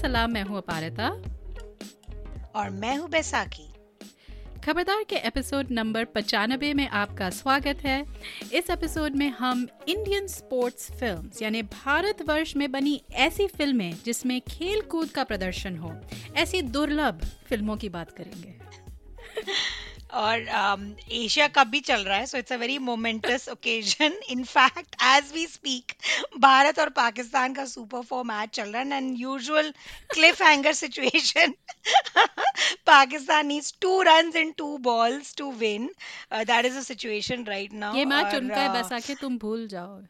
सलाम मैं हूँ अपारता। और मैं हूँ बैसाखी। खबरदार के एपिसोड नंबर पचानबे में आपका स्वागत है। इस एपिसोड में हम इंडियन स्पोर्ट्स फिल्म्स यानी भारतवर्ष में बनी ऐसी फ़िल्में जिसमें खेल कूद का प्रदर्शन हो। ऐसी दुर्लभ फ़िल्मों की बात करेंगे। और एशिया um, कप भी चल रहा है so it's a very momentous occasion in fact as we speak Bharat और पाकिस्तान का सुपर फोर मैच चल रहा है and usual cliff hanger situation Pakistan needs two run in two balls to win that is a situation right now ये match उनका है बस आके तुम भूल जाओ।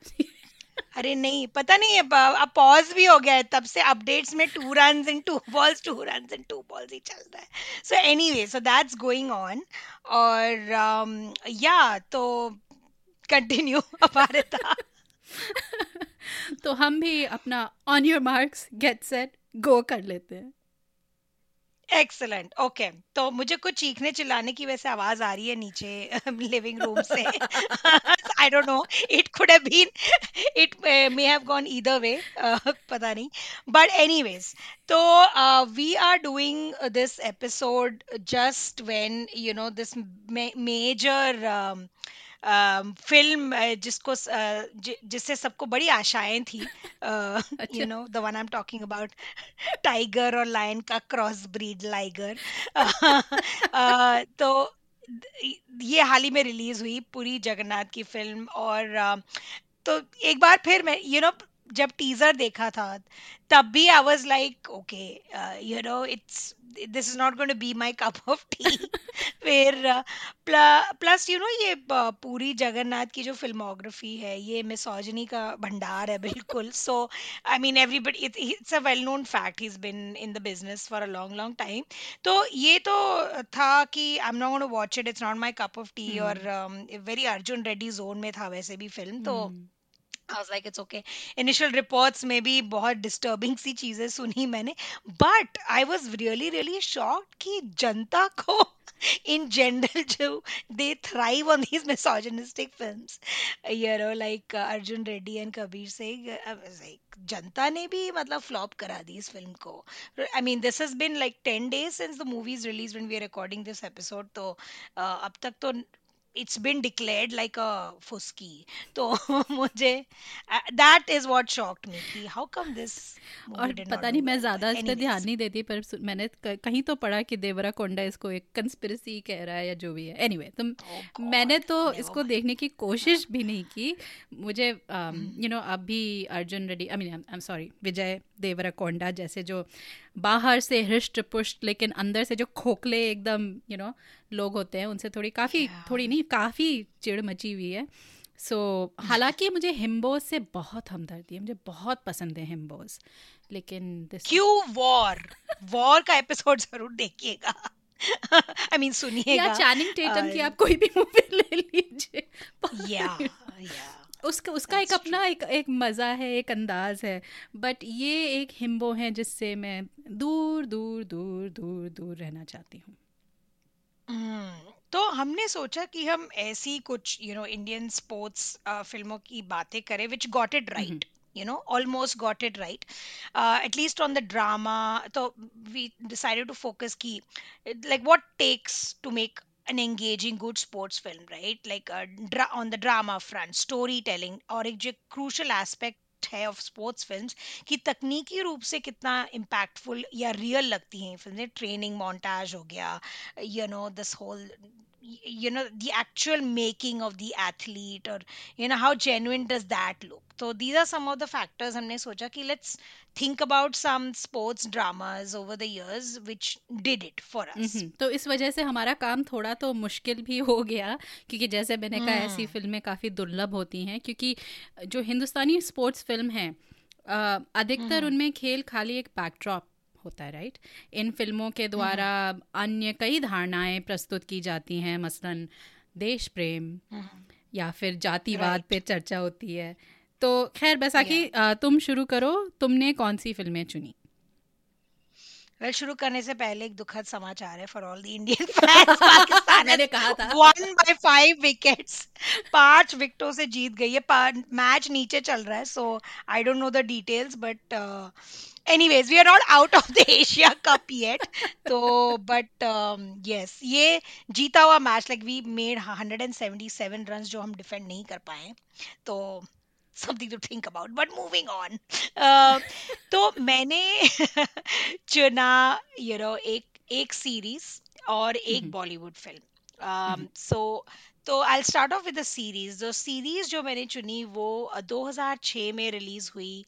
अरे नहीं पता नहीं है अब पॉज भी हो गया है तब से अपडेट्स में two run in two balls two run in two balls ही चल रहा है। So anyway so that's going on और या um, तो कंटिन्यू हमारे तो हम भी अपना on your marks get set go कर लेते हैं। एक्सलेंट ओके तो मुझे कुछ चीखने चिल्लाने की वैसे आवाज़ आ रही है नीचे लिविंग रूम से। I don't know it could have been it may have gone either way पता नहीं। बट एनीवेज तो we are doing this episode just when you know this major film जिसको जिससे सबको बड़ी आशाएँ थी you know the one I am talking about tiger और लायन का क्रॉस ब्रीड लाइगर तो ये हाल ही में रिलीज़ हुई पूरी जगन्नाथ की फ़िल्म और तो एक बार फिर मैं यू you नो know, जब टीजर देखा था तब भी I was like okay you know it's this is not going to be my cup of tea फिर प्लस यू नो ये पूरी जगन्नाथ की जो फिल्मोग्राफी है ये मिसोजनी का भंडार है बिल्कुल. So I mean everybody it's a well known fact he is been in the business for a long long time तो ये तो था कि I am not going to watch it it's not my cup of tea और very Arjun Reddy zone में था वैसे भी फ़िल्म तो hmm. I was like, it's okay. Initial reports में भी बहुत disturbing सी चीज़ें सुनी मैंने but I was really really shocked कि जनता को in general जो they thrive on these misogynistic films you know like uh, Arjun Reddy and Kabir Singh I was like जनता ने भी मतलब फ्लॉप करा दी इस फ़िल्म को I mean this has been like ten days since the movie is release when we are recording this episode तो uh, अब तक तो it's been declared like a fusky. तो मुझे that is what shocked me कि how come this और पता नहीं मैं ज़्यादा इस पे ध्यान नहीं देती पर मैंने कहीं तो पढ़ा कि देवरा कोंडा इसको एक कंस्पिरेसी कह रहा है या जो भी है। एनीवे anyway, तो oh मैंने तो इसको देखने की कोशिश भी नहीं की। मुझे यू नो अभी Arjun Reddy I mean I am sorry Vijay Deverakonda जैसे जो बाहर से हृष्ट पुष्ट लेकिन अंदर से जो खोखले एकदम यू you नो know, लोग होते हैं उनसे थोड़ी काफ़ी yeah. थोड़ी नहीं काफ़ी चिड़ मची हुई है। सो so, हालाँकि मुझे हिम्बोज से बहुत हमदर्दी है मुझे बहुत पसंद है हिम्बोज लेकिन क्यों वॉर? वॉर का एपिसोड ज़रूर देखिएगा। आई मीन सुनिएगा। या चैनिंग टेटम की आप कोई भी मूवी ले लीजिए। या या उसका उसका एक अपना एक एक मज़ा है एक अंदाज है। बट ये एक हिम्बो है जिससे मैं दूर दूर दूर दूर दूर रहना चाहती हूँ। हम्म, तो हमने सोचा कि हम ऐसी कुछ यू नो इंडियन स्पोर्ट्स फ़िल्मों की बातें करें which got it right you know almost got it right. uh, at least on the drama so we decided to focus key like what takes to make an engaging good sports film right like uh, dra- on the drama front storytelling एक जो crucial aspect है of sports films कि तकनीकी रूप से कितना impactful या real लगती हैं फ़िल्में ट्रेनिंग मॉन्टाज हो गया you know this whole you know the actual making of the athlete or you know how genuine does that look so these are some of the factors हमने सोचा कि let's think about some sports dramas over the years which did it for us mm-hmm. तो इस वजह से हमारा काम थोड़ा तो मुश्किल भी हो गया क्योंकि जैसे मैंने कहा ऐसी फ़िल्में काफ़ी दुर्लभ होती हैं क्योंकि जो हिंदुस्तानी स्पोर्ट्स फ़िल्म हैं अधिकतर उनमें खेल खाली एक बैकड्रॉप होता है राइट इन फ़िल्मों के द्वारा अन्य कई धारणाएँ प्रस्तुत की जाती हैं मसलन देश प्रेम या फिर जातिवाद पे चर्चा होती है। तो खैर बैसाखी तुम शुरू करो तुमने कौन सी फ़िल्में चुनी? वेल शुरू करने से पहले एक दुखद समाचार है for all the Indian fans Pakistan मैंने कहा था। वन बाय फाइव विकेट्स पाँच विकेटों से जीत गई है मैच नीचे चल रहा है so I don't know the details but anyways we are not out of the Asia cup yet तो बट यस ये जीता हुआ match like we made 177 runs जो हम डिफेंड नहीं कर पाए तो something to think about but moving on तो मैंने चुना यू नो एक एक सीरीज़ और एक बॉलीवुड फ़िल्म सो तो I start off with the series जो सीरीज़ जो मैंने चुनी वो 2006 में रिलीज़ हुई.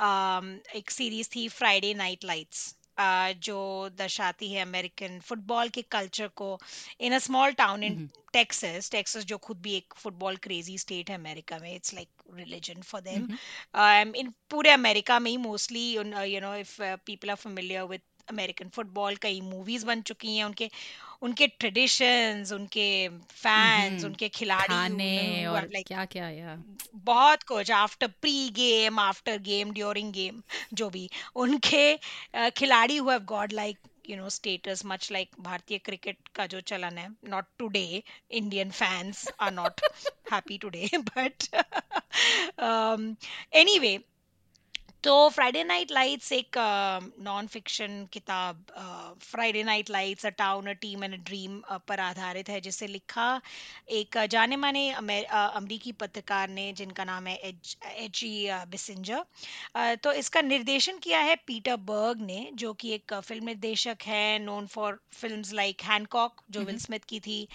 Um, एक सीरीज़ थी फ्राइडे नाइट लाइट्स जो दर्शाती है अमेरिकन फुटबॉल के कल्चर को in a small town in Texas Texas जो खुद भी एक फुटबॉल क्रेजी स्टेट है अमेरिका में it's like religion for them. इन पूरे अमेरिका में ही mostly you know if people are familiar with American football कई मूवीज़ बन चुकी हैं उनके। उनके ट्रेडिशंस उनके फैंस हम्म, उनके खिलाड़ी खाने और लाइक क्या क्या या। बहुत कुछ after pre game after game during game जो भी। उनके खिलाड़ी who got like you know status much like भारतीय क्रिकेट का जो चलन है not today Indian fans are not happy today but anyway तो फ्राइडे नाइट लाइट्स एक नॉन फिक्शन किताब Friday night lights a town a team and a dream पर आधारित है जिसे लिखा एक जाने माने अमरीकी पत्रकार ने जिनका नाम है एच एच ई बिसिंजर। तो इसका निर्देशन किया है पीटर बर्ग ने जो कि एक फ़िल्म निर्देशक है known for films like Hancock जो विल स्मिथ की थी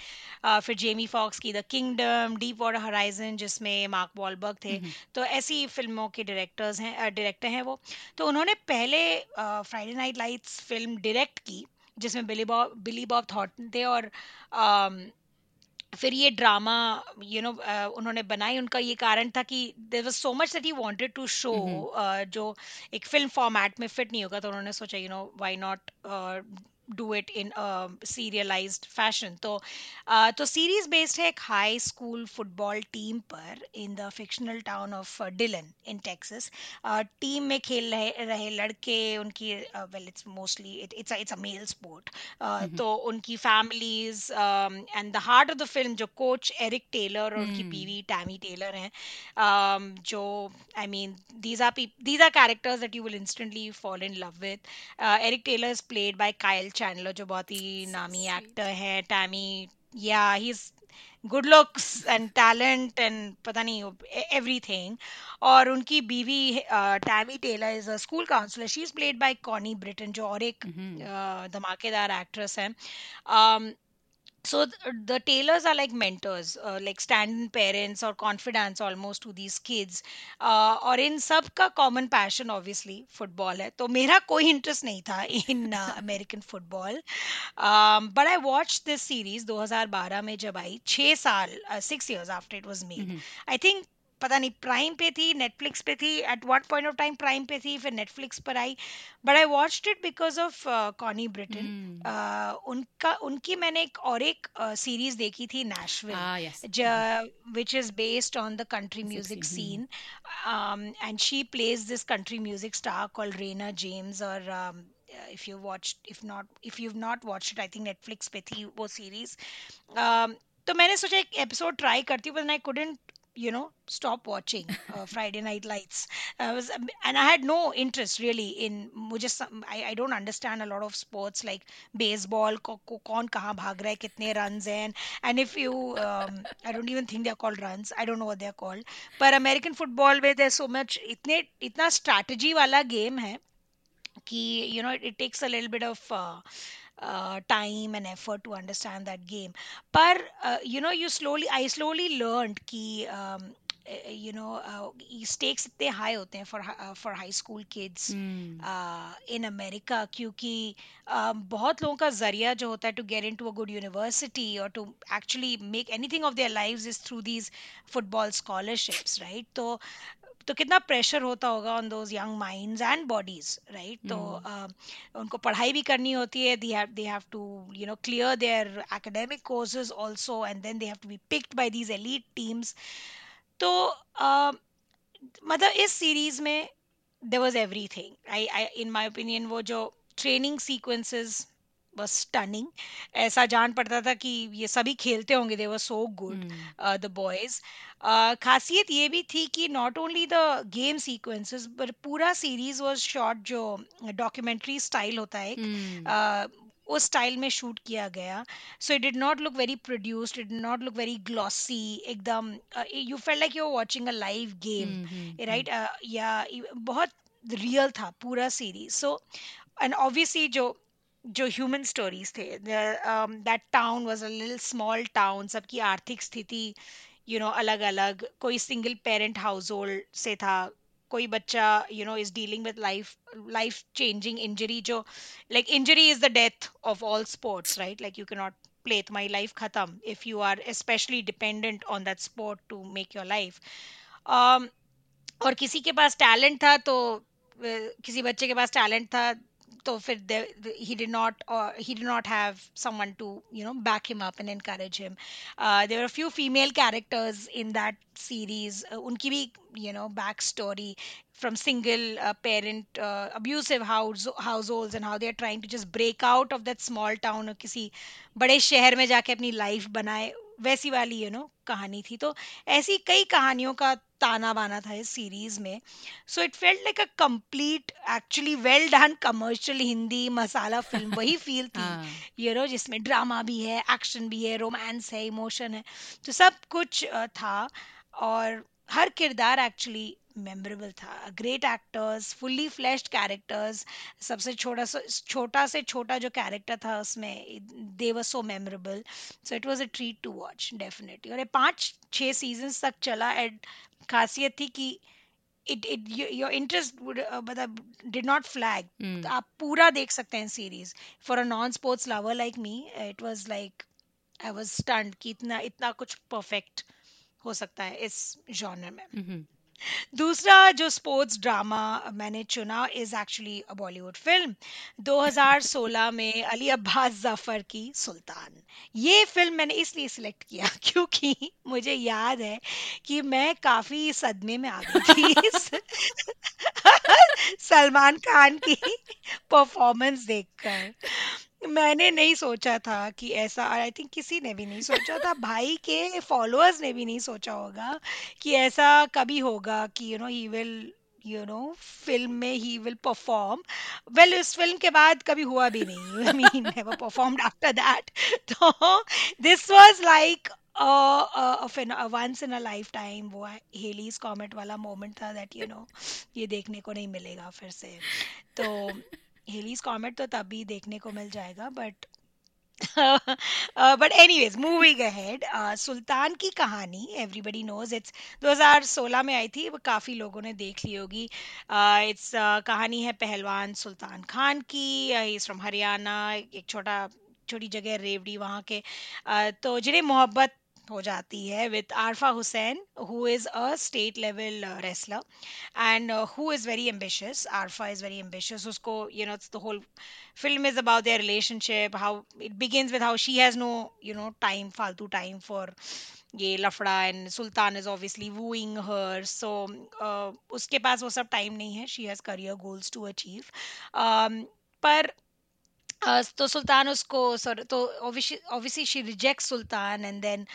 फिर जेमी फॉक्स की the Kingdom Deep Water Horizon जिसमें मार्क वॉलबर्ग थे। तो ऐसी फ़िल्मों के डायरेक्टर्स हैं डायरेक्टर डायरेक्टर हैं वो। तो उन्होंने पहले Friday night lights film direct की जिसमें बिली बॉब बिली बॉब थॉटन थे और फिर ये ड्रामा यू नो उन्होंने बनाई। उनका ये कारण था कि there was so much that he wanted to show जो एक फ़िल्म फॉर्मेट में फिट नहीं होगा तो उन्होंने सोचा you know why not do it in serialised fashion तो uh, तो सीरीज़ बेस्ड है एक हाई स्कूल फुटबॉल टीम पर in the fictional town of Dillon in Texas team में खेल रहे रहे लड़के उनकी well it's mostly it's it's a male sport तो उनकी families and the heart of the film जो कोच एरिक टेलर और उनकी बीवी टैमी टेलर हैं um, जो I mean these are these are characters that you will instantly fall in love with Eric Taylor is played by Kyle Chandler जो बहुत ही नामी एक्टर है Tami yeah he is good looks and talent and पता नहीं everything और उनकी बीवी Tami Taylor is a school counsellor she is played by Connie Britton जो और एक धमाकेदार एक्ट्रेस है. Um, so the tailors are like mentors uh, like stand parents or confidants almost to these kids uh, और इन सब का common passion obviously football है तो मेरा कोई इंटरेस्ट नहीं था in American football but I watch this series 2012 में जब आई छः साल six years after it was made I think पता नहीं प्राइम पे थी नेटफ्लिक्स पे थी at one point of time Prime पे थी फिर नेटफ्लिक्स पर आई। But I watched it because of Connie Britton उनका उनकी मैंने एक और एक सीरीज़ uh, देखी थी Nashville which is based on the country music scene and she plays this country music star call Rayna James और if you watched if not if you've not watched it i think netflix पे थी वो series um, तो मैंने सोचा एक episode try करती हूँ but I couldn't you know stop watching uh, friday night lights. Uh, was, and i had no interest really in just I, I don't understand a lot of sports like baseball kitne runs and if you um, i don't even think they're called runs. I don't know what they're called. But american football where there's so much itne itna strategy wala game hai you know it, it takes a little bit of uh, uh, time and effort to understand that game but uh, you know you slowly i slowly learned ki um, you know stakes इतने high होते हैं for for high school kids in America क्योंकि uh, बहुत लोगों का जरिया जो होता है to get into a good university और to actually make anything of their lives is through these football scholarships right तो तो कितना प्रेशर होता होगा on those young minds and bodies right तो uh, उनको पढ़ाई भी करनी होती है they have they have to you know clear their academic courses also and then they have to be picked by these elite teams तो मतलब इस सीरीज़ में there was everything I I in my opinion वो जो training sequences was stunning. ऐसा जान पड़ता था कि ये सभी खेलते होंगे they were so good the boys खासियत ये भी थी कि not only the game sequences but पूरा सीरीज़ वाज शॉट जो डॉक्यूमेंट्री स्टाइल होता है एक uh, उस स्टाइल में शूट किया गया। So it did not look very produced it did not look very glossy एकदम you feel like you are watching a live game right yeah बहुत रियल था पूरा सीरीज़ सो एंड ऑब्वियसली जो जो human stories थे that town was a little small town सबकी आर्थिक स्थिति यू नो अलग अलग कोई सिंगल पेरेंट हाउस होल्ड से था, कोई बच्चा you know is dealing with life life changing injury जो like injury is the death of all sports right like you can not play तुम्हारी लाइफ खत्म if you are specially dependent on that sport to make your life और किसी के पास talent था तो किसी बच्चे के पास टैलेंट था तो फिर he did not or he did not have someone to you know back him up and encourage him uh, there were a few female characters in that series uh, unki bhi you know backstory from single uh, parent uh, abusive house households and how they are trying to just break out of that small town or किसी बड़े शहर में जाके अपनी life बनाए वैसी वाली you know कहानी थी। तो ऐसी कई कहानियों का ताना बाना था इस सीरीज़ में। So it felt like a complete actually well done commercial Hindi masala film वही फील थी यू नो जिसमें ड्रामा भी है एक्शन भी है रोमांस है इमोशन है। तो सब कुछ था और हर किरदार एक्चुअली मेमोरेबल था। Great actors fully fleshed characters सबसे छोटा छोटा से छोटा जो कैरेक्टर था उसमें they were so memorable so it was a treat to watch definitely और ये पाँच छः सीज़न तक चला एंड खासियत थी कि इट इट योर इंटरेस्ट मतलब डिड नॉट फ्लैग आप पूरा देख सकते हैं series for a non sports lover like me it was like I was stunned कि इतना इतना कुछ परफेक्ट हो सकता है इस जॉनर में। mm-hmm. दूसरा जो स्पोर्ट्स ड्रामा मैंने चुना is actually a Bollywood film 2016 में अली अब्बास ज़फ़र की सुल्तान। ये फ़िल्म मैंने इसलिए सिलेक्ट किया क्योंकि मुझे याद है कि मैं काफ़ी सदमे में आ गई थी सलमान खान की परफॉर्मेंस देखकर। मैंने नहीं सोचा था कि ऐसा आई थिंक किसी ने भी नहीं सोचा था भाई के फॉलोअर्स ने भी नहीं सोचा होगा कि ऐसा कभी होगा कि you know he will you know film में ही विल परफॉर्म वेल इस फ़िल्म के बाद कभी हुआ भी नहीं I mean never performed after that तो this was like once in a lifetime वो हेलीज कॉमेट वाला मोमेंट था दैट यू नो ये देखने को नहीं मिलेगा फिर से. तो हेलीज कॉमेट तो तभी देखने को मिल जाएगा but but anyways moving ahead Sultan की कहानी एवरीबडी नोज़ इट्स 2016 में आई थी वो काफ़ी लोगों ने देख ली होगी। इट्स uh, uh, कहानी है पहलवान सुल्तान खान की इज़ फ्रॉम हरियाणा एक छोटा छोटी जगह रेवड़ी वहाँ के। Uh, तो जिन्हें मोहब्बत हो जाती है with Aarfa Hussain who is a state level wrestler and who is very ambitious Aarfa is very ambitious उसको you know the whole film is about their relationship how it begins with how she has no you know time फालतू time for ये लफड़ा and Sultan is obviously wooing her so उसके पास वो सब time नहीं है. She has career goals to achieve पर तो सुल्तान उसको तो obviously she reject Sultan and then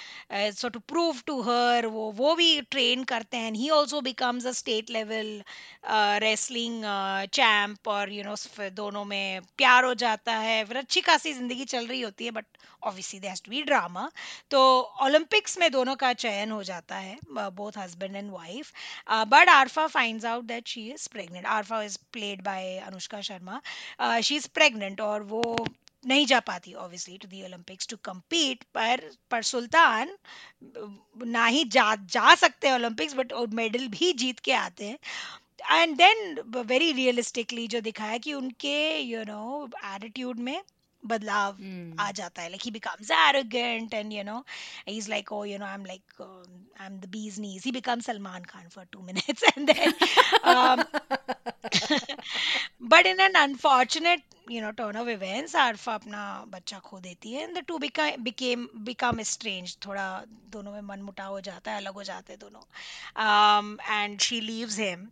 so to prove to her वो वो भी ट्रेन करते हैं he also becomes a state level wrestling champ और यू नो दोनों में प्यार हो जाता है। फिर अच्छी खासी ज़िंदगी चल रही होती है but obviously there to be drama तो ओलंपिक्स में दोनों का चयन हो जाता है both husband and wife but Aarfa finds out that she is pregnant Aarfa is played by Anushka Sharma she is pregnant और वो नहीं जा पाती obviously to the Olympics to compete पर पर सुल्तान ना ही जा जा सकते हैं ओलंपिक्स बट मेडल भी जीत के आते हैं. एंड देन वेरी रियलिस्टिकली जो दिखाया कि उनके यू नो एटीट्यूड में बदलाव mm. आ जाता है. Like he becomes arrogant and you know is like oh you know I am like I am the bee's knees he become Salman Khan for two minutes and then but in an unfortunate you know turn of events Aarfa अपना बच्चा खो देती है to became become strange थोड़ा दोनों में मन मुटाव हो जाता है, अलग हो जाते हैं दोनों। एंड शी लीव्स हिम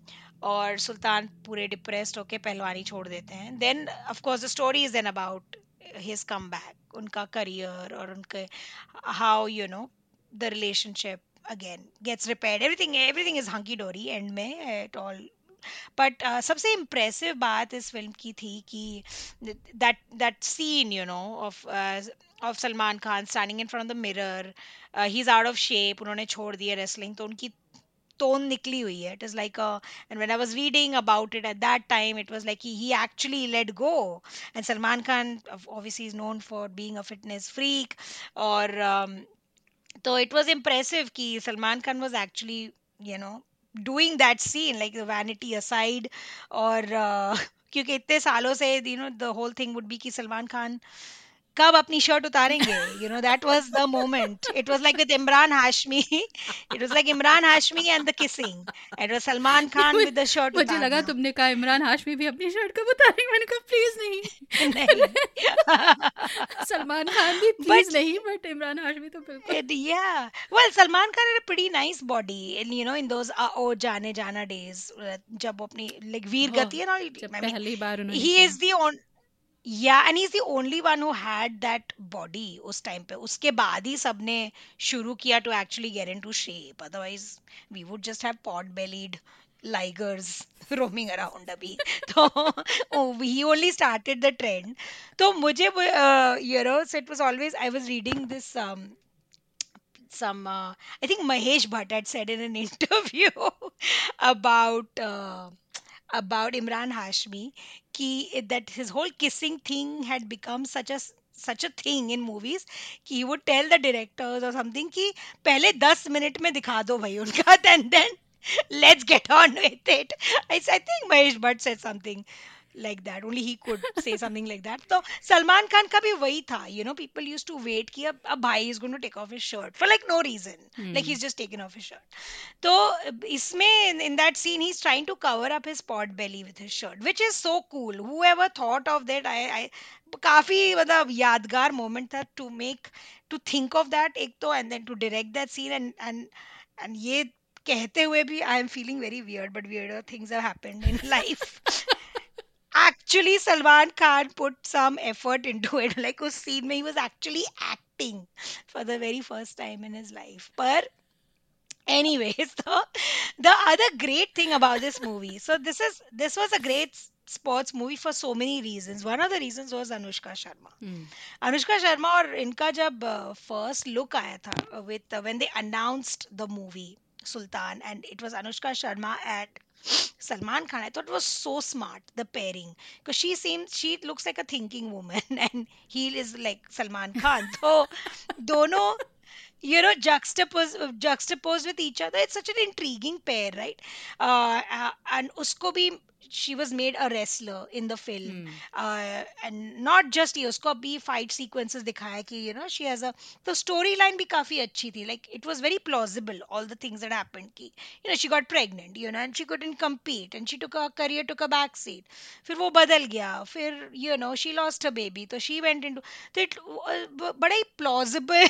और सुल्तान पूरे डिप्रेस्ड होके पहलवानी छोड़ देते हैं। Then of course the story is then about his comeback उनका करियर और उनके how you know the relationship again gets repair everything everything is hunky dory and में इट ऑल बट uh, सबसे इम्प्रेसिव बात इस फ़िल्म की थी कि that that scene you know of of Salman Khan standing in front of the mirror he is out of shape उन्होंने छोड़ दिया रेसलिंग तो उनकी tone nikli hui hai. It is like a, and when I was reading about it at that time, it was like he, he actually let go. And Salman Khan obviously is known for being a fitness freak, or um, so it was impressive कि Salman Khan was actually, you know, doing that scene like the vanity aside और uh, क्योंकि इतने सालों से you know the whole thing would be कि सलमान खान कब अपनी shirt उतारेंगे? You know that was the moment it was like with Imran Hashmi it was like Imran Hashmi and the kissing was Salman Khan with the shirt मुझे लगा तुमने कहा इमरान हाशमी भी अपनी शर्ट कब उतारेंगे? मैंने कहा प्लीज़ नहीं. सलमान खान भी प्लीज़ but, नहीं बट इमरान हाशमी तो बिल्कुल। Yeah well Salman Khan had a pretty nice body and you know in those O Jaane Jaana days जब अपनी लाइक वीर गति है ना पहली बार उन्होंने he is the yeah and is the only one who had that body उस time पे। उसके बाद ही सबने शुरू किया to actually get into shape otherwise we would just have pot bellied ligers roaming around अभी तो he only started the trend तो मुझे uh, you know so it was always I was reading this um, some uh, I think Mahesh Bhatt had said in an interview about uh, about Imran Hashmi ki that his whole kissing thing had become such a such a thing in movies कि he would tell the directors or something कि पहले दस minute में दिखा दो भाई उनका then then let's get on with it I, I think Mahesh Bhatt said something like that only he could say something like that so salman khan ka bhi wahi tha you know people used to wait ki ab, ab bhai is going to take off his shirt for like no reason hmm. like he's just taken off his shirt so isme in, in that scene he's trying to cover up his pot belly with his shirt which is so cool whoever thought of that i i काफी मतलब यादगार moment था to make to think of that एक तो and then to direct that scene and and and ये कहते हुए भी I am feeling very weird but weird things have happened in life actually Salman Khan put some effort into it like उस scene में he was actually acting for the very first time in his life पर anyways the the other great thing about this movie so this is this was a great sports movie for so many reason one of the reason was Anushka Sharma Anushka Sharma और इनका जब first look आया था with when they announced the movie Sultan and it was Anushka Sharma at Salman Khan. I thought it was so smart the pairing because she seems she looks like a thinking woman and he is like Salman Khan. So dono you know juxtaposed juxtaposed with each other it's such an intriguing pair right uh, uh, and usko bhi she was made a wrestler in the film hmm. uh, and not just ये उसको भी fight sequences दिखाया कि you know she has a the storyline भी काफ़ी अच्छी थी like it was very plausible all the things that happened कि you know she got pregnant you know and she couldn't compete and she took a career took a back seat फिर वो बदल गया फिर you know she lost her baby so she went into तो it बड़ा ही plausible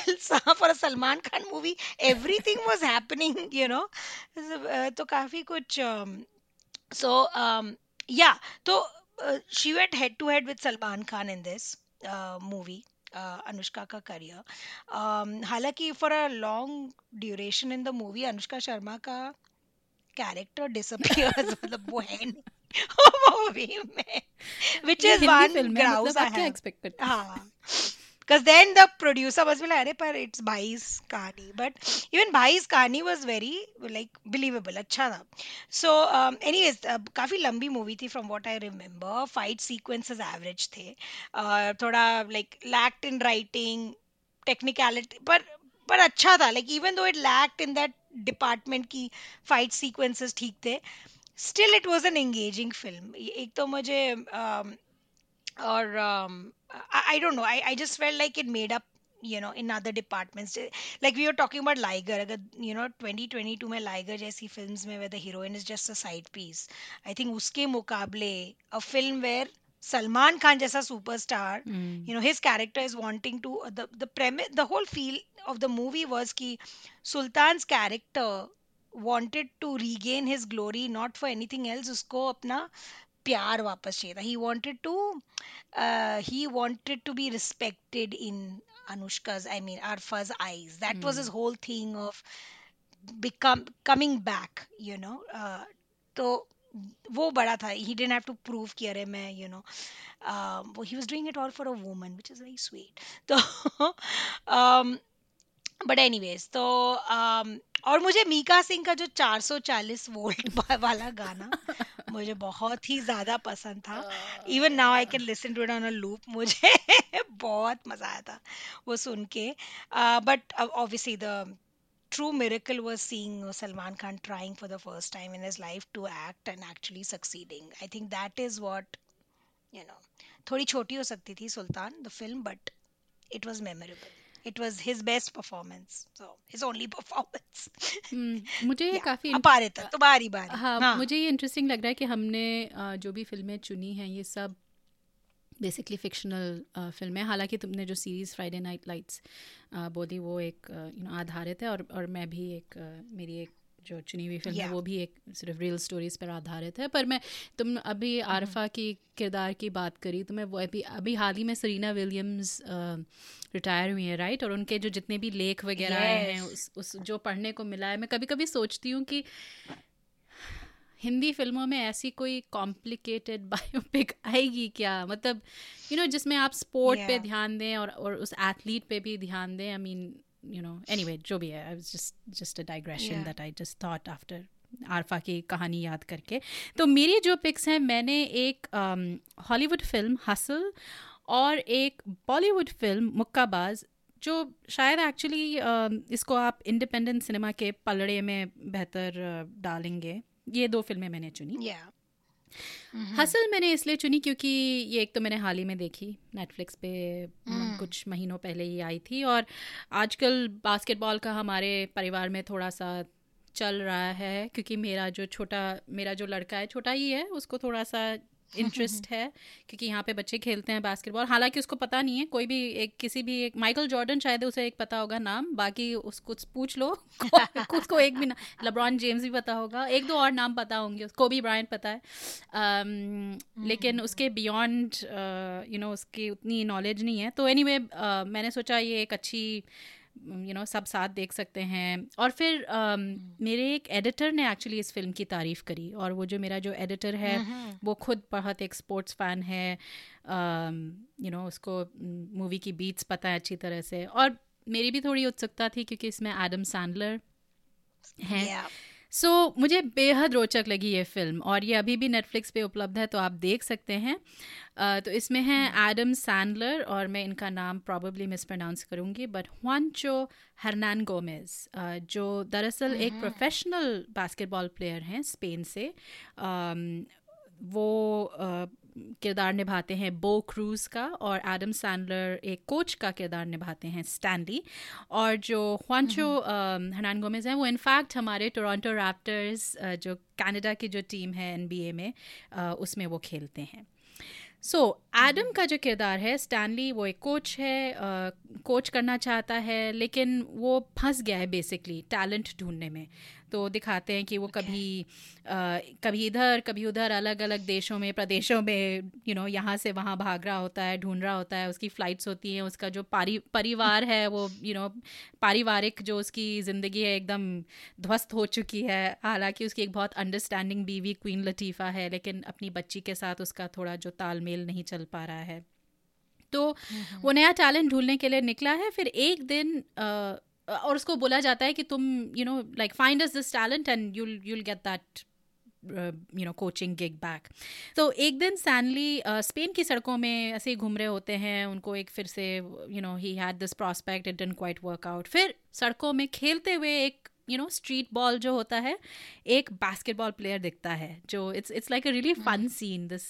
for a Salman Khan movie everything was happening you know तो काफ़ी कुछ um, so um, yeah so uh, she went head to head with salman khan in this uh, movie uh, Anushka ka career um, हालाँकि for a long duration in the movie Anushka Sharma का character disappears मतलब वो है नहीं movie में which is one grouse I have हाँ because then the producer was like अरे पर it's भाई's कहानी but even भाई's कहानी was very like believable अच्छा था so um, anyways uh, काफ़ी लंबी मूवी थी from what I remember fight sequences average थे uh, थोड़ा like lacked in writing technicality पर पर अच्छा था like even though it lacked in that department की fight sequences ठीक थे still it was an engaging film एक तो मुझे um, or um, I, I don't know I, I just felt like it made up you know in other departments like we were talking about Liger you know 2022 में Liger जैसी films में where the heroine is just a side piece I think उसके मुकाबले a film where Salman Khan जैसा superstar, mm. you know, his character is wanting to uh, the the premise, the whole feel of the movie was कि Sultan's character wanted to regain his glory not for anything else उसको अपना प्यार वापस चाहिए था he wanted to uh, he wanted to be respected in Anushka's I mean Arfa's eyes that mm. was his whole thing of become coming back you know uh, तो वो बड़ा था he didn't have to prove कि अरे मैं you know वो he was doing it all for a woman which is very sweet तो but anyways तो um, और मुझे मीका सिंह का जो 440 वोल्ट वाला गाना मुझे बहुत ही ज़्यादा पसंद था। Even now I can listen to it on a loop मुझे बहुत मज़ा आया था वो सुन के। But obviously the true miracle was seeing Salman Khan trying for the first time in his life to act and actually succeeding I think that is what you know थोड़ी छोटी हो सकती थी Sultan the film but it was memorable It was his best performance. So his only performance. hmm, मुझे ये yeah, काफ़ी अपारिता तुम्हारी बारी हाँ, हाँ। मुझे ये इंटरेस्टिंग लग रहा है कि हमने जो भी फ़िल्में चुनी हैं ये सब बेसिकली फिक्शनल फ़िल्म है। हालाँकि तुमने जो सीरीज़ फ्राइडे नाइट लाइट्स बोली वो एक यू नो आधारित है और और मैं भी एक मेरी एक जो चुनी हुई फ़िल्म yeah. है वो भी एक सिर्फ़ रियल स्टोरीज पर आधारित है पर मैं तुम अभी. आरफा की किरदार की बात करी तो मैं वो अभी अभी हाल ही में सरीना विलियम्स रिटायर हुई हैं राइट और उनके जो जितने भी लेख वगैरह yes. हैं उस उस जो पढ़ने को मिला है मैं कभी कभी सोचती हूँ कि हिंदी फ़िल्मों में ऐसी कोई कॉम्प्लिकेटेड बायोपिक आएगी क्या मतलब यू नो जिसमें आप स्पोर्ट yeah. पे ध्यान दें और और उस एथलीट पे भी ध्यान दें I mean you know anyway जो भी है I was just just a digression that I just thought after Arfa की कहानी याद करके। तो मेरी जो पिक्स हैं मैंने एक हॉलीवुड फ़िल्म हसल और एक बॉलीवुड फ़िल्म मुक्काबाज जो शायद एक्चुअली uh, इसको आप इंडिपेंडेंट सिनेमा के पलड़े में बेहतर uh, डालेंगे। ये दो फ़िल्में मैंने चुनी। Yeah. Mm-hmm. हसल मैंने इसलिए चुनी क्योंकि ये एक तो मैंने हाल ही में देखी नेटफ्लिक्स पे mm. कुछ महीनों पहले ही आई थी और आजकल बास्केटबॉल का हमारे परिवार में थोड़ा सा चल रहा है क्योंकि मेरा जो छोटा मेरा जो लड़का है छोटा ही है उसको थोड़ा सा इंटरेस्ट है क्योंकि यहाँ पे बच्चे खेलते हैं बास्केटबॉल हालाँकि उसको पता नहीं है कोई भी एक किसी भी एक माइकल जॉर्डन शायद उसे एक पता होगा नाम बाकी उसको पूछ लो खुद को एक भी ना लब्रॉन जेम्स भी पता होगा एक दो और नाम पता होंगे उसको भी ब्रायन पता है। um, लेकिन हम्म। उसके बियॉन्ड यू नो उसकी उतनी नॉलेज नहीं है। तो एनी anyway, uh, मैंने सोचा ये एक अच्छी यू नो सब साथ देख सकते हैं। और फिर um, मेरे एक एडिटर ने एक्चुअली इस फ़िल्म की तारीफ़ करी। और वो जो मेरा जो एडिटर है वो खुद बहुत एक स्पोर्ट्स फ़ैन है। यू नो उसको मूवी की बीट्स पता है अच्छी तरह से। और मेरी भी थोड़ी उत्सुकता थी क्योंकि इसमें एडम सैंडलर हैं। Yeah. सो so, मुझे बेहद रोचक लगी ये फ़िल्म और ये अभी भी नेटफ्लिक्स पे उपलब्ध है तो आप देख सकते हैं। uh, तो इसमें हैं एडम सैंडलर और मैं इनका नाम प्रॉबली मिस प्रोनाउंस करूँगी बट हुआनचो हरनान गोमेज जो दरअसल एक प्रोफेशनल बास्केटबॉल प्लेयर हैं स्पेन से। um, वो uh, किरदार निभाते हैं बो क्रूज़ का और एडम सैंडलर एक कोच का किरदार निभाते हैं स्टैनली। और जो ख्वांचो हनान गोमेज हैं वो इनफैक्ट हमारे टोरंटो रैप्टर्स जो कनाडा की जो टीम है एनबीए में उसमें वो खेलते हैं। सो so, एडम का जो किरदार है स्टैनली वो एक कोच है कोच करना चाहता है लेकिन वो फंस गया है बेसिकली टैलेंट ढूँढने में। तो दिखाते हैं कि वो कभी आ, कभी इधर कभी उधर अलग अलग देशों में प्रदेशों में यू नो यहाँ से वहाँ भाग रहा होता है ढूंढ रहा होता है उसकी फ़्लाइट्स होती हैं उसका जो पारि परिवार है वो यू नो पारिवारिक जो उसकी ज़िंदगी है एकदम ध्वस्त हो चुकी है। हालाँकि उसकी एक बहुत अंडरस्टैंडिंग बीवी क्वीन लतीफ़ा है लेकिन अपनी बच्ची के साथ उसका थोड़ा जो तालमेल नहीं चल पा रहा है। तो वो नया टैलेंट ढूँढने के लिए निकला है फिर एक दिन आ, और उसको बोला जाता है कि तुम you know like find us this talent and you'll you'll get that you know coaching gig back तो एक दिन सैनली स्पेन की सड़कों में ऐसे ही घूम रहे होते हैं, उनको एक फिर से you know he had this prospect it didn't quite work out फिर सड़कों में खेलते हुए एक यू नो स्ट्रीट बॉल जो होता है एक बास्केटबॉल प्लेयर दिखता है जो it's it's like a really fun scene this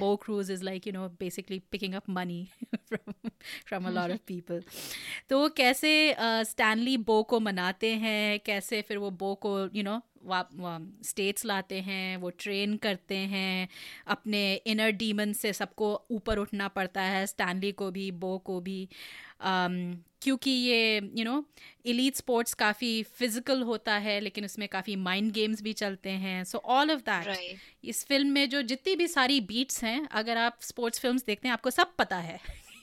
Bo Cruz is like you know basically picking up money from a lot of people तो वो कैसे स्टैनली uh, बो को मनाते हैं कैसे फिर वो बो को यू नो स्टेट्स लाते हैं वो ट्रेन करते हैं अपने इनर डीमन से सबको ऊपर उठना पड़ता है स्टैनली को भी बो को भी um, क्योंकि ये यू नो इलीट स्पोर्ट्स काफ़ी फ़िज़िकल होता है लेकिन उसमें काफ़ी माइंड गेम्स भी चलते हैं सो ऑल ऑफ़ दैट इस फ़िल्म में जो जितनी भी सारी बीट्स हैं अगर आप स्पोर्ट्स फिल्म्स देखते हैं आपको सब पता है।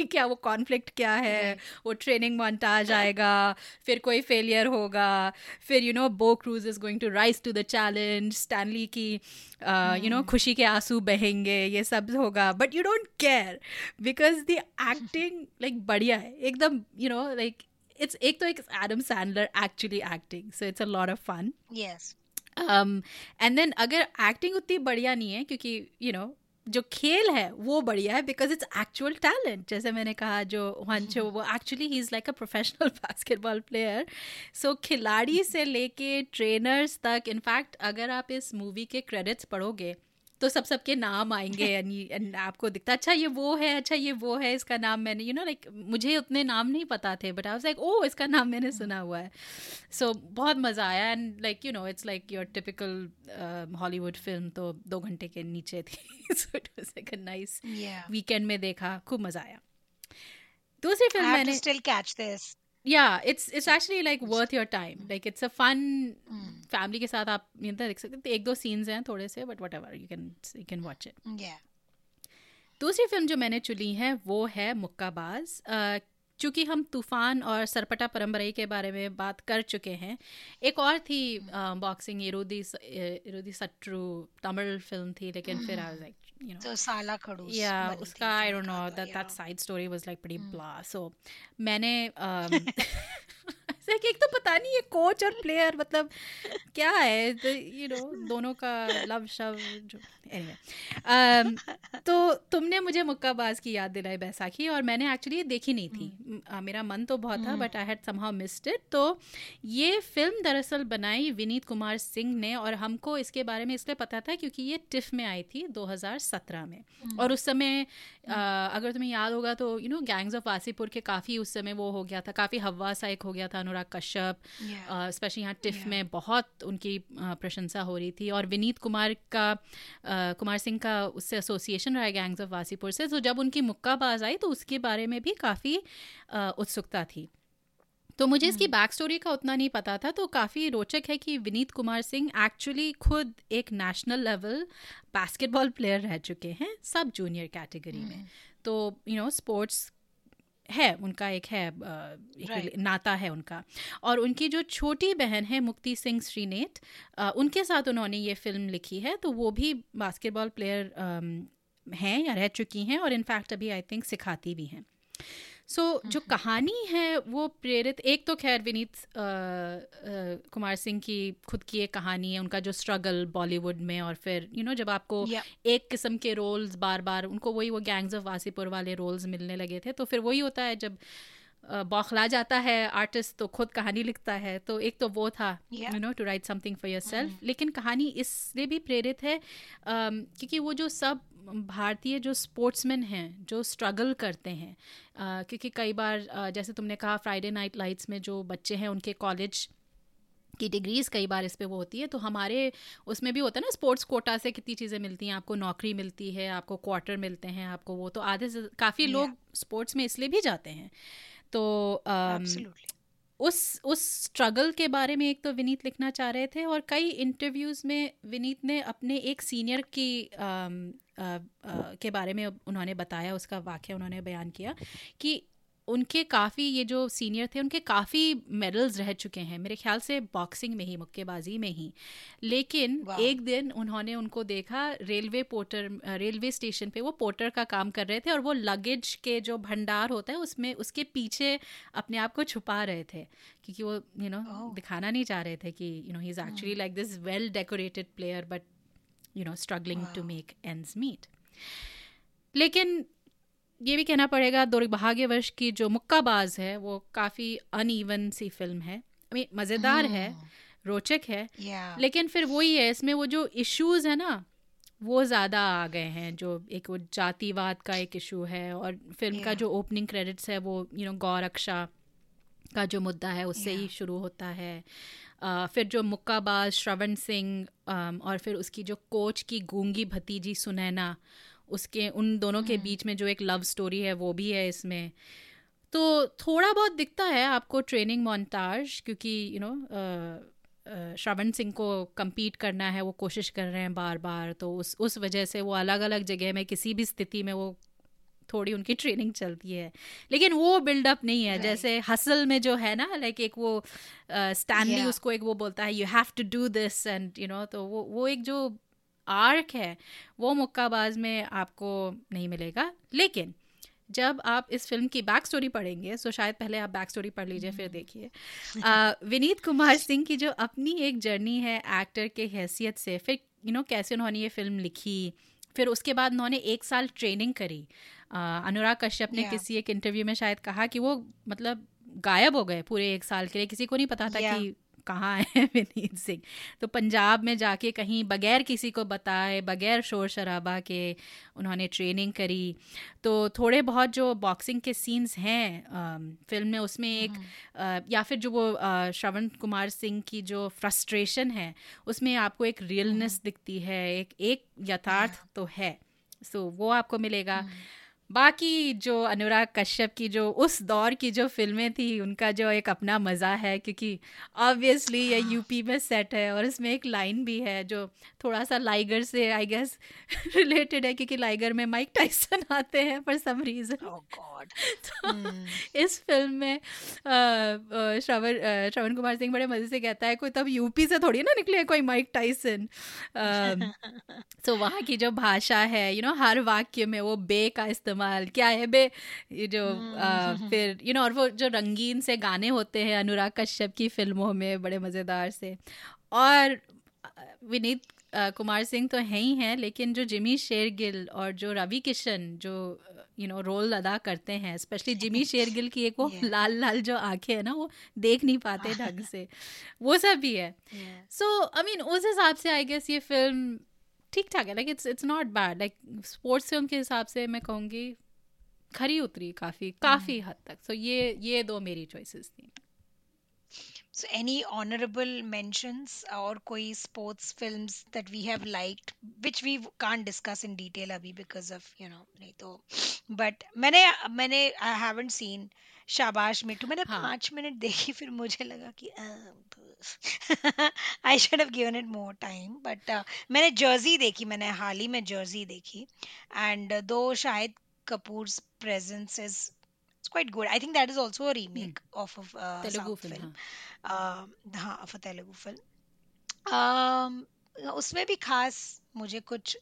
क्या वो कॉन्फ्लिक्ट क्या है? वो ट्रेनिंग आ जाएगा फिर कोई फेलियर होगा फिर you know Bo Cruz is going to rise to the challenge Stanley की यू नो खुशी के आँसू बहेंगे ये सब होगा। But you don't care because the acting like बढ़िया है। एकदम यू नो लाइक इट्स एक तो एक Adam Sandler actually acting so it's a lot of fun yes and then अगर एक्टिंग उतनी बढ़िया नहीं है क्योंकि यू you नो know, जो खेल है वो बढ़िया है बिकॉज़ इट्स एक्चुअल टैलेंट जैसे मैंने कहा जो वंचो वो actually he is like a professional basketball player so खिलाड़ी से लेके ट्रेनर्स तक इनफैक्ट अगर आप इस मूवी के क्रेडिट्स पढ़ोगे तो सब सबके नाम आएँगे एंड आपको दिखता अच्छा ये वो है अच्छा ये वो है इसका नाम मैंने यू नो लाइक मुझे उतने नाम नहीं पता थे but I was like oh इसका नाम मैंने सुना हुआ है. सो so, बहुत मज़ा आया and like you know it's like your typical Hollywood film तो दो घंटे के नीचे थी so it was like a nice weekend में देखा खूब मज़ा आया। दूसरी फ़िल्म मैंने still catch this yeah it's it's actually like worth your time. Like it's a fun family के साथ आप ये देख सकते एक दो सीन्स हैं थोड़े से but whatever you can you can watch it दूसरी फ़िल्म जो मैंने चुनी है वो है मुक्काबाज। चूँकि हम तूफ़ान और सरपटा परम्बरई के बारे में बात कर चुके हैं एक और थी बॉक्सिंग इरुदी इरुदी सट्रू तमिल फ़िल्म थी लेकिन फिर I like you know so sala khadus yeah uska i don't know that that side story was like pretty mm. blah so मैंने um, कि एक तो पता नहीं ये कोच और प्लेयर मतलब क्या है यू नो दोनों का लव शव जो anyway, um, तो तुमने मुझे मुक्काबाज की याद दिलाई बैसाखी और मैंने एक्चुअली देखी नहीं थी hmm. मेरा मन तो बहुत था but I had somehow missed it तो ये फ़िल्म दरअसल बनाई विनीत कुमार सिंह ने और हमको इसके बारे में इसलिए पता था क्योंकि ये टिफ में आई थी 2017 में hmm. और उस समय अगर तुम्हें याद होगा तो you know Gangs of Wasseypur के काफ़ी उस समय वो हो गया था काफ़ी हवा सा एक हो गया था अनुराग कश्यप स्पेशली यहाँ टिफ में बहुत उनकी प्रशंसा हो रही थी और विनीत कुमार का कुमार सिंह का उससे एसोसिएशन रहा है गैंग्स ऑफ़ वासीपुर से तो जब उनकी मुक्काबाज आई तो उसके बारे में भी काफ़ी उत्सुकता थी। तो मुझे इसकी बैक hmm. स्टोरी का उतना नहीं पता था तो काफ़ी रोचक है कि विनीत कुमार सिंह एक्चुअली खुद एक नेशनल लेवल बास्केटबॉल प्लेयर रह चुके हैं सब जूनियर कैटेगरी में hmm. तो यू नो स्पोर्ट्स है उनका एक है एक right. नाता है उनका और उनकी जो छोटी बहन है मुक्ति सिंह श्रीनेत उनके साथ उन्होंने ये फ़िल्म लिखी है तो वो भी बास्केटबॉल प्लेयर हैं या रह चुकी हैं और इनफैक्ट अभी आई थिंक सिखाती भी हैं सो so, जो कहानी है वो प्रेरित एक तो खैर विनीत कुमार सिंह की खुद की एक कहानी है उनका जो स्ट्रगल बॉलीवुड में और फिर यू you नो know, जब आपको yeah. एक किस्म के रोल्स बार बार उनको वही वो गैंग्स ऑफ़ वासीपुर वाले रोल्स मिलने लगे थे तो फिर वही होता है जब बौखला जाता है आर्टिस्ट तो खुद कहानी लिखता है तो एक तो वो था you know to write something for yourself लेकिन कहानी इसलिए भी प्रेरित है um, क्योंकि वो जो सब भारतीय जो स्पोर्ट्समैन हैं जो स्ट्रगल करते हैं uh, क्योंकि कई बार uh, जैसे तुमने कहा फ्राइडे नाइट लाइट्स में जो बच्चे हैं उनके कॉलेज की डिग्रीज कई बार इस पर वो होती है तो हमारे उसमें भी होता है ना स्पोर्ट्स कोटा से कितनी चीज़ें मिलती हैं आपको नौकरी मिलती है आपको क्वार्टर मिलते हैं आपको वो तो आधे से काफ़ी yeah. लोग स्पोर्ट्स में इसलिए भी जाते हैं तो um, उस उस स्ट्रगल के बारे में एक तो विनीत लिखना चाह रहे थे और कई इंटरव्यूज़ में विनीत ने अपने एक सीनियर की आ, आ, आ, के बारे में उन्होंने बताया उसका वाक्य उन्होंने बयान किया कि उनके काफ़ी ये जो सीनियर थे उनके काफ़ी मेडल्स रह चुके हैं। मेरे ख्याल से बॉक्सिंग में ही मुक्केबाजी में ही। लेकिन एक दिन उन्होंने उनको देखा रेलवे पोर्टर रेलवे स्टेशन पे वो पोर्टर का काम कर रहे थे और वो लगेज के जो भंडार होता है उसमें उसके पीछे अपने आप को छुपा रहे थे। क्योंकि वो you you know know, oh. दिखाना नहीं चाह रहे थे कि you know he is actually like this well decorated player but you know struggling to make ends meet लेकिन ये भी कहना पड़ेगा दुर्भाग्यवश की जो मुक्काबाज है वो काफ़ी अनइवन सी फ़िल्म है मज़ेदार है हाँ। रोचक है yeah. लेकिन फिर वही है इसमें वो जो इश्यूज़ है ना वो ज़्यादा आ गए हैं जो एक वो जातिवाद का एक इशू है और फ़िल्म yeah. का जो ओपनिंग क्रेडिट्स है वो यू नो गौरक्षा का जो मुद्दा है उससे yeah. ही शुरू होता है uh, फिर जो मुक्काबाज श्रवण सिंह um, और फिर उसकी जो कोच की गूँगी भतीजी सुनैना उसके उन दोनों के बीच में जो एक लव स्टोरी है वो भी है इसमें तो थोड़ा बहुत दिखता है आपको ट्रेनिंग मोन्टाज क्योंकि यू नो श्रवण सिंह को compete करना है वो कोशिश कर रहे हैं बार बार तो उस उस वजह से वो अलग अलग जगह में किसी भी स्थिति में वो थोड़ी उनकी ट्रेनिंग चलती है लेकिन वो बिल्डअप नहीं है right. जैसे हसल में जो है ना लाइक एक वो स्टैनली uh, yeah. उसको एक वो बोलता है you have to do this and you know तो वो वो एक जो आर्क है वो मुक्काबाज में आपको नहीं मिलेगा लेकिन जब आप इस फ़िल्म की बैक स्टोरी पढ़ेंगे तो शायद पहले आप बैक स्टोरी पढ़ लीजिए फिर देखिए विनीत कुमार सिंह की जो अपनी एक जर्नी है एक्टर के हैसियत से फिर यू नो कैसे उन्होंने ये फ़िल्म लिखी फिर उसके बाद उन्होंने एक साल ट्रेनिंग करी अनुराग कश्यप ने yeah. किसी एक इंटरव्यू में शायद कहा कि वो मतलब गायब हो गए पूरे एक साल के लिए किसी को नहीं पता था yeah. कि कहाँ है विनीत सिंह तो पंजाब में जाके कहीं बगैर किसी को बताए बगैर शोर शराबा के उन्होंने ट्रेनिंग करी तो थोड़े बहुत जो बॉक्सिंग के सीन्स हैं फ़िल्म में उसमें एक आ, हम्म। या फिर जो वो श्रवण कुमार सिंह की जो फ्रस्ट्रेशन है उसमें आपको एक रियलनेस हम्म। दिखती है एक एक यथार्थ तो है सो so, वो आपको मिलेगा। बाकी जो अनुराग कश्यप की जो उस दौर की जो फ़िल्में थी उनका जो एक अपना मज़ा है क्योंकि ऑब्वियसली ये यूपी में सेट है और इसमें एक लाइन भी है जो थोड़ा सा लाइगर से आई गेस रिलेटेड है क्योंकि लाइगर में माइक टाइसन आते हैं फॉर सम रीज़न तो hmm. इस फ़िल्म में श्रवण श्रवण कुमार सिंह बड़े मज़े से कहता है कोई तब यूपी से थोड़ी ना निकले कोई माइक टाइसन तो वहाँ की जो भाषा है यू you नो know, हर वाक्य में वो बे का इस्तेमाल कमाल क्या है बे? ये जो आ, हम्म। फिर यू you नो know, और वो जो रंगीन से गाने होते हैं अनुराग कश्यप की फ़िल्मों में बड़े मज़ेदार से। और विनीत कुमार सिंह तो हैं ही हैं लेकिन जो जिमी शेरगिल और जो रवि किशन जो यू नो रोल अदा करते हैं स्पेशली जिमी शेरगिल की एक वो yeah. लाल लाल जो आँखें हैं ना वो देख नहीं पाते ढंग से। वो सब भी है। सो आई मीन उस हिसाब से आई गेस ये फ़िल्म ठीक ठाक है like it's it's not bad like sports film के हिसाब से मैं कहूँगी खरी उतरी काफ़ी काफ़ी हद तक। सो so ये ये दो मेरी चॉइसेस थी। So any honorable mentions or koi sports films that we have liked, which we can't discuss in detail abhi because of you know नहीं तो but मैंने मैंने I haven't seen शाबाश मिठू मैंने हाँ. पाँच मिनट देखी फिर मुझे लगा कि I should have given it more time but मैंने जर्सी देखी मैंने हाल ही में जर्सी देखी and though Shahid Kapoor presence is quite good. I think that is also a remake hmm. of a uh, Telugu film. film. हाँ uh, of a Telugu film. Um, उसमें भी खास मुझे कुछ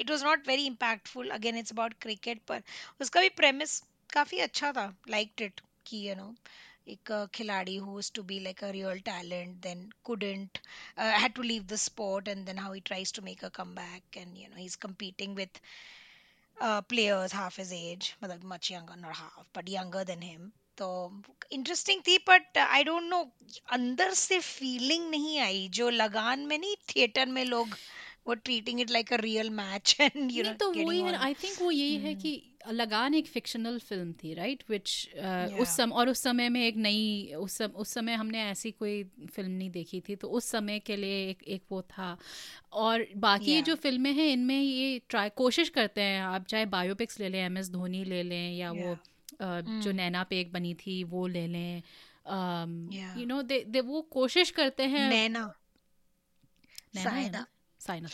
it was not very impactful again it's about cricket पर उसका भी premise काफ़ी अच्छा था लाइक इट कि यू नो एक खिलाड़ी who was to be like a real talent then couldn't uh, had to leave the sport and then how he tries to make a comeback and you know he's competing with uh, players half his age मतलब much younger not half but younger than him तो interesting थी but I don't know अंदर से feeling नहीं आई जो लगान में नहीं थिएटर में लोग वो treating it like a real match and you know तो वही है आई थिंक वो यही है कि लगान एक फिक्शनल फ़िल्म थी राइट विच uh, उस समय और उस समय में एक नई उस सम, उस समय हमने ऐसी कोई फ़िल्म नहीं देखी थी तो उस समय के लिए एक एक वो था। और बाकी yeah. जो फ़िल्में हैं इनमें ये ट्राई कोशिश करते हैं आप चाहे बायोपिक्स ले लें एम एस धोनी ले लें या yeah. वो uh, mm. जो नैना पेक बनी थी वो ले लें। यू नो दे वो कोशिश करते हैं। नैना साइना साइना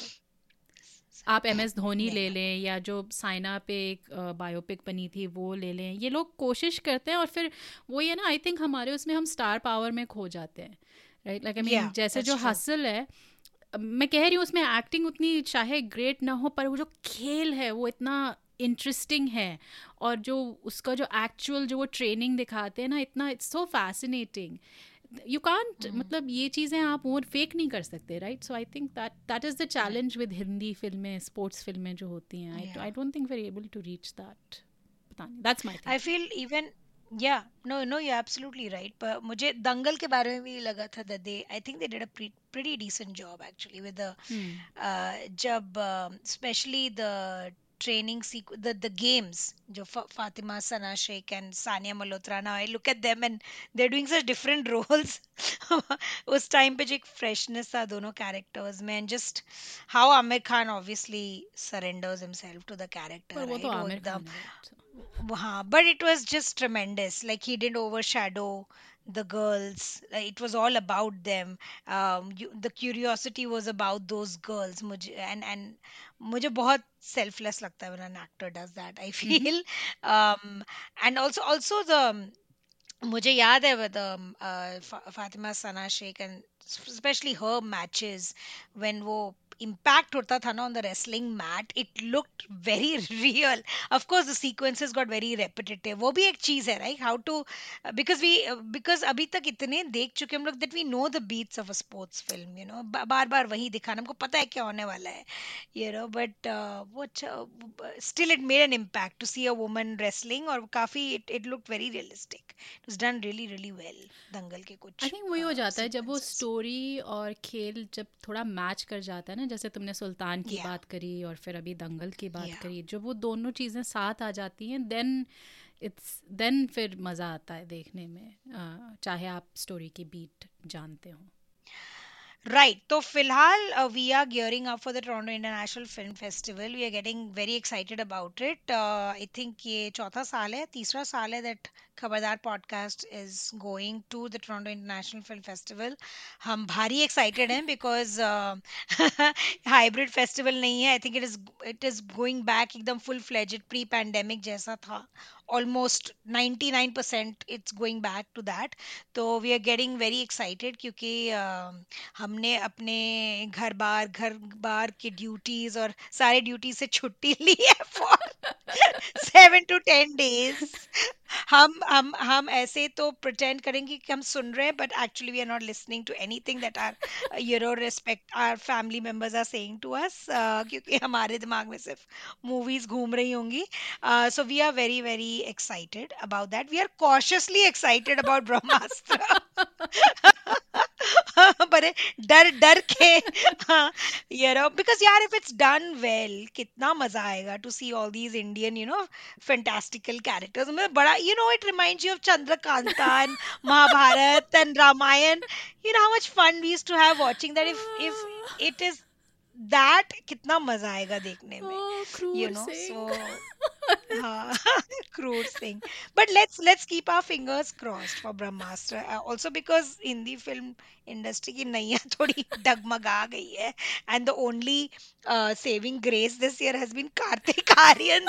आप एम एस धोनी ले लें या जो साइना पे एक बायोपिक बनी थी वो ले लें। ये लोग कोशिश करते हैं और फिर वो ये ना आई थिंक हमारे उसमें हम स्टार पावर में खो जाते हैं राइट लाइक आई मीन जैसे जो हासिल है मैं कह रही हूँ उसमें एक्टिंग उतनी चाहे ग्रेट ना हो पर वो जो खेल है वो इतना इंटरेस्टिंग है और जो उसका जो एक्चुअल जो वो ट्रेनिंग दिखाते हैं ना इतना it's so fascinating you can't hmm. मतलब ये चीज़ें आप और फेक नहीं कर सकते right so I think that that is the challenge with Hindi फ़िल्में स्पोर्ट्स फ़िल्में जो होती हैं. I I don't think we're able to reach that पता नहीं. That's my I feel even yeah no no you absolutely right पर मुझे दंगल के बारे में भी लगा था that they I think they did a pretty decent job actually with the जब specially the training sequ- the the games jo Fa- Fatima Sana Sheikh and Sania Malhotra now I look at them and they're doing such different roles उस time पे जो एक freshness था दोनों characters में and just how Aamir Khan obviously surrenders himself to the character वो तो आमिर खान है हाँ but it was just tremendous like he didn't overshadow the girls Like, it was all about them um you, the curiosity was about those girls मुझे and and मुझे बहुत selfless लगता है when an actor does that I feel um and also also the मुझे याद है with um, uh, Fa- Fatima Sana Sheikh and especially her matches when वो impact होता था ना on the wrestling mat it look very real of course the sequences got very repetitive वो भी एक चीज़ है right how to because we because अभी तक इतने देख चुके हम लोग that we know the beats of a sports film you know बार बार वही दिखाना हमको पता है क्या होने वाला है यू नो बट वो still it made an impact to see a woman wrestling और काफ़ी it it look very realistic done really really well Dangal के कुछ आई थिंक वही हो uh, जाता है जब वो स्टोरी और खेल जब थोड़ा मैच कर जाता है ना जैसे तुमने सुल्तान की Yeah. बात करी और फिर अभी दंगल की बात Yeah. करी जब वो दोनों चीज़ें साथ आ जाती हैं देन इट्स देन फिर मज़ा आता है देखने में अ, चाहे आप स्टोरी की बीट जानते हो Right. तो फ़िलहाल we are gearing up for the Toronto International Film Festival we are getting very excited about it I think ये चौथा साल है तीसरा साल है that Khabardar podcast is going to the Toronto International Film Festival हम भारी एक्साइटेड हैं बिकॉज़ हाइब्रिड फेस्टिवल नहीं है. I think it is it is going back एकदम फुल फ्लेजेड प्री पैंडेमिक जैसा था. Almost 99% it's going back to that तो we are getting very excited क्योंकि uh, हमने अपने घर बार घर बार की ड्यूटीज़ और सारे ड्यूटी से छुट्टी ली है for seven to ten days हम हम हम ऐसे तो प्रटेंड करेंगे कि हम सुन रहे हैं but actually we are not listening to anything that our you know respect our family members are saying to us क्योंकि हमारे दिमाग में सिर्फ़ मूवीज़ घूम रही होंगी। So we are very very excited about that we are cautiously excited about Brahmastra बड़े डर डर के यू नो बिकॉज़ यार इफ़ इट्स डन वेल कितना मज़ा आएगा to see all these Indian you know fantastical characters मतलब बड़ा you know it reminds you of Chandrakanta and Mahabharata and Ramayana you know how much fun we used to have watching that if if it is that कितना मज़ा आएगा देखने में you know so Kroor Singh but let's let's keep our fingers crossed for Brahmastra also because Hindi film industry की नैया थोड़ी डगमगा गई है. And the only saving grace this year has been Kartik Aaryan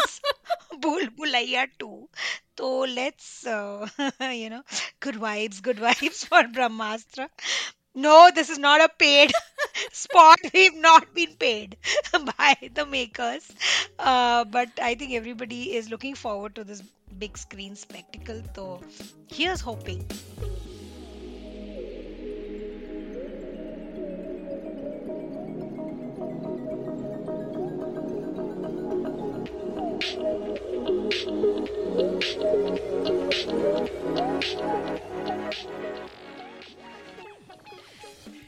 Bhool Bhulaiyaa 2 तो let's you know good vibes good vibes for Brahmastra no, this is not a paid spot. We've not been paid by the makers. Uh, but I think everybody is looking forward to this big screen spectacle. So here's hoping.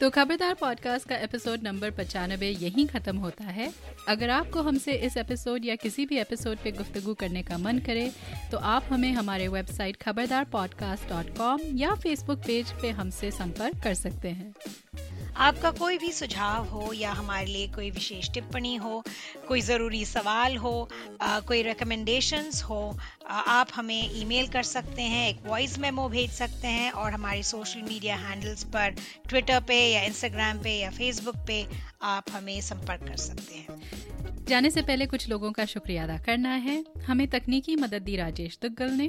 तो खबरदार podcast का episode number पचानबे यहीं ख़त्म होता है। अगर आपको हमसे इस एपिसोड या किसी भी एपिसोड पे गुफ्तु करने का मन करे तो आप हमें हमारे website Khabardar podcast dot com या फेसबुक पेज पे हमसे संपर्क कर सकते हैं। आपका कोई भी सुझाव हो या हमारे लिए कोई विशेष टिप्पणी हो कोई ज़रूरी सवाल हो आ, कोई रिकमेंडेशंस हो आ, आप हमें ईमेल कर सकते हैं एक वॉइस मेमो भेज सकते हैं और हमारे सोशल मीडिया हैंडल्स पर ट्विटर पे या इंस्टाग्राम पे या फेसबुक पे आप हमें संपर्क कर सकते हैं। जाने से पहले कुछ लोगों का शुक्रिया अदा करना है। हमें तकनीकी मदद दी राजेश दुग्गल ने।